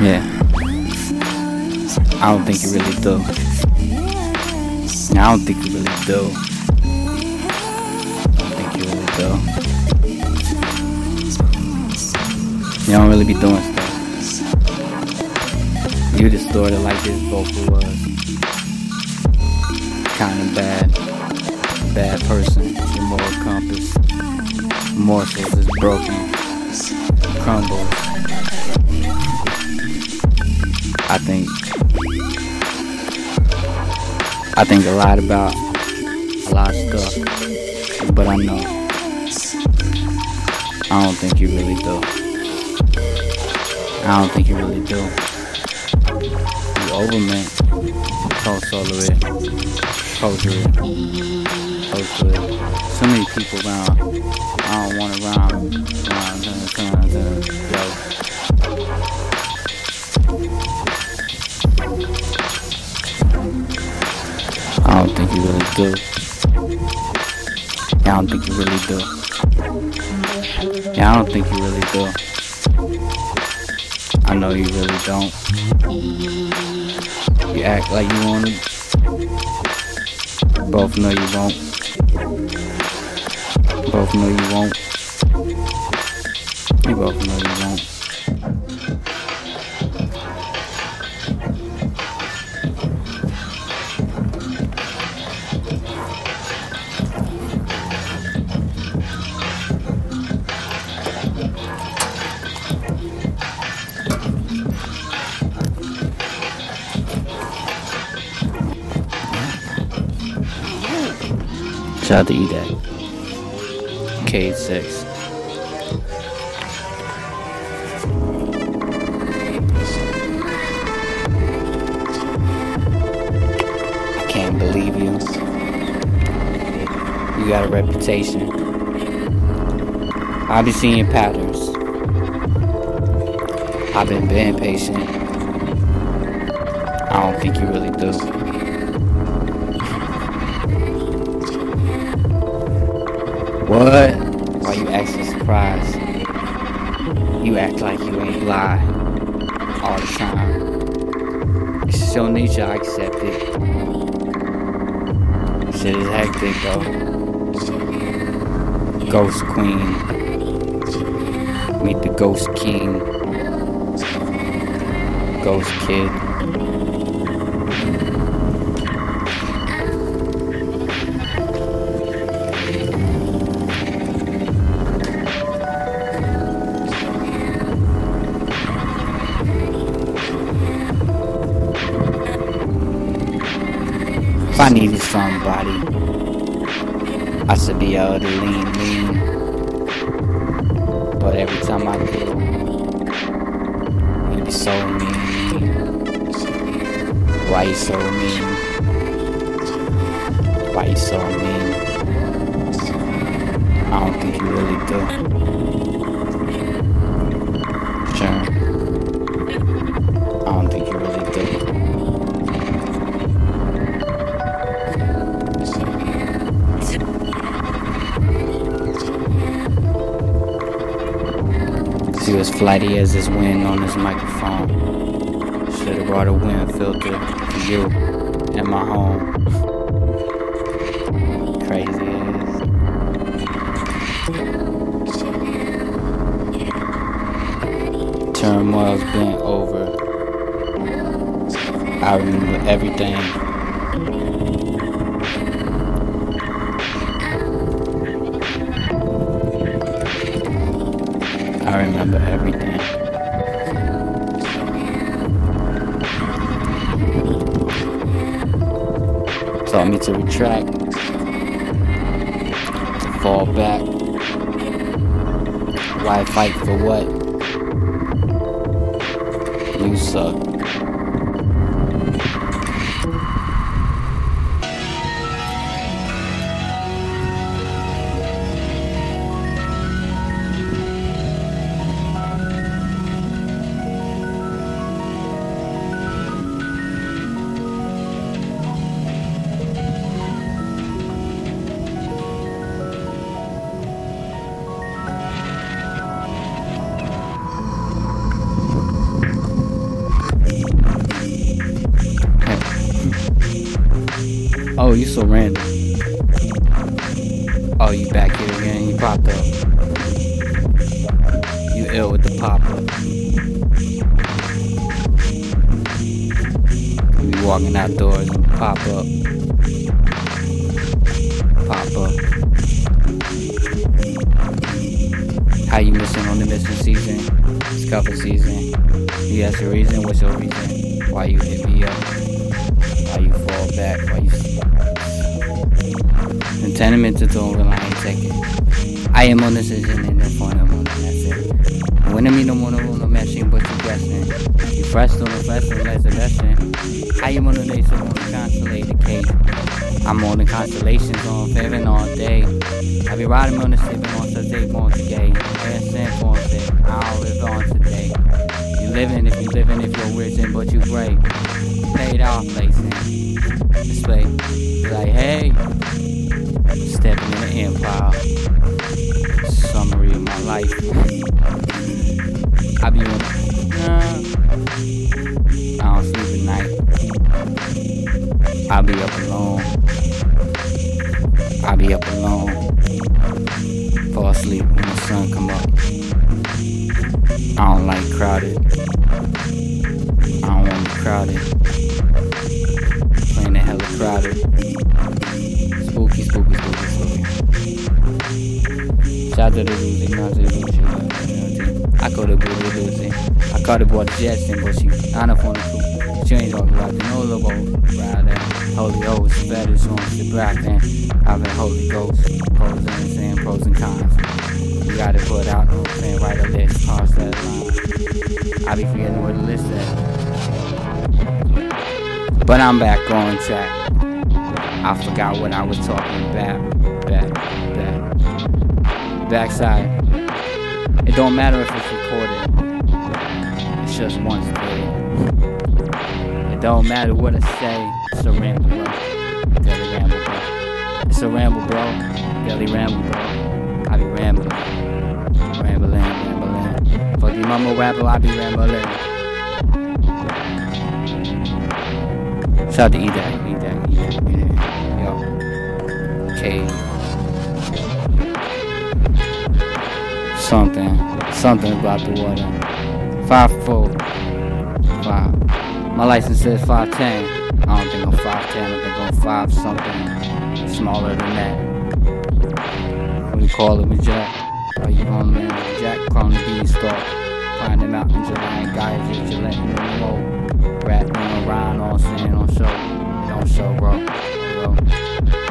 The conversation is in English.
Yeah. I don't think you really do. I don't think you really do. I don't think you really do. You don't really be doing stuff. You distorted like this vocal was. Kinda bad. Bad person. Your moral compass. Morsels is broken. Crumbles. I think I think a lot about a lot of stuff, but I know I don't think you really do. I don't think you really do. You post all of it, culture it, post it. So many people around. I don't want around, yo. Do. Yeah, I don't think you really do. Yeah, I don't think you really do. I know you really don't. You act like you want to. Both know you won't. Both know you won't. You both know you won't. Shout out to Edac. Cade 6. I can't believe you. You got a reputation. I be seeing patterns. I've been being patient. I don't think you really do. What? Why you acting surprised? You act like you ain't lie all the time. It's your nature, I accept it. Shit is hectic though. Ghost Queen. Meet the Ghost King. Ghost Kid. If I needed somebody, I should be able to lean, lean. But every time I do, you be so mean. Why you so mean? Why you so mean? I don't think you really do. Flighty as his wind on his microphone. Should've brought a wind filter for you in my home. Crazy ass. Turmoil's bent over. I remember everything. Taught me to retract, to fall back. Why fight for what? You suck. Oh, you so random. Oh, you back here again? You popped up. You ill with the pop up. You walking outdoors and pop up. Pop up. How you missing on the missing season? It's cuffing season. You ask a reason? What's your reason? Why you hit me up? Why you fall back? Why you and tenement to don't I ain't taking. I am on the decision in the phone, I'm on the message. When I mean no more, no more meshing, but you guessing. You fresh on the fresh on lesson. I am on the nation on the constellated cake. I'm on the constellations on fairing all day. I be riding on the sleeping on such eight more today. Air sand for it, I'll live on today. You living if you living if you're rich and but you great. Paid off placing. Display. Like, hey, stepping in the empire. Summary of my life. I be on. Uh, I don't sleep at night. I be up alone. I be up alone. Fall asleep when the sun come up. I don't like crowded. I don't want to be crowded. Playing the hella crowded. Shout to the Lucy, not to the Lucy. I go to Booty Lucy. I call the boy Jetson, but she on the crew. She ain't talking about the no lobo. Rather, Holy Ghost, better on the black than having Holy Ghost. Pros and saying pros and cons. You gotta put out no saying write a list, cross that line. I be forgetting where the list at. But I'm back on track. I forgot what I was talking about. Back, back, backside. It don't matter if it's recorded. It's just once played. It don't matter what I say. It's a ramble, bro. Daily ramble, bro. It's a ramble, bro. Daily ramble, bro. I be rambling, rambling, rambling. Fuck you, mama rapper. I be rambling. Shout out to Edac, something, something about the water. Five four, five. My license says five ten. I don't think I'm five ten. I think I'm five something smaller than that. What you call it, me Jack? Are you on man? Jack Crown the Beanstalk, climbing mountains and I ain't guys just Gillette and Monroe, rapping around all saying on show, don't show bro, bro.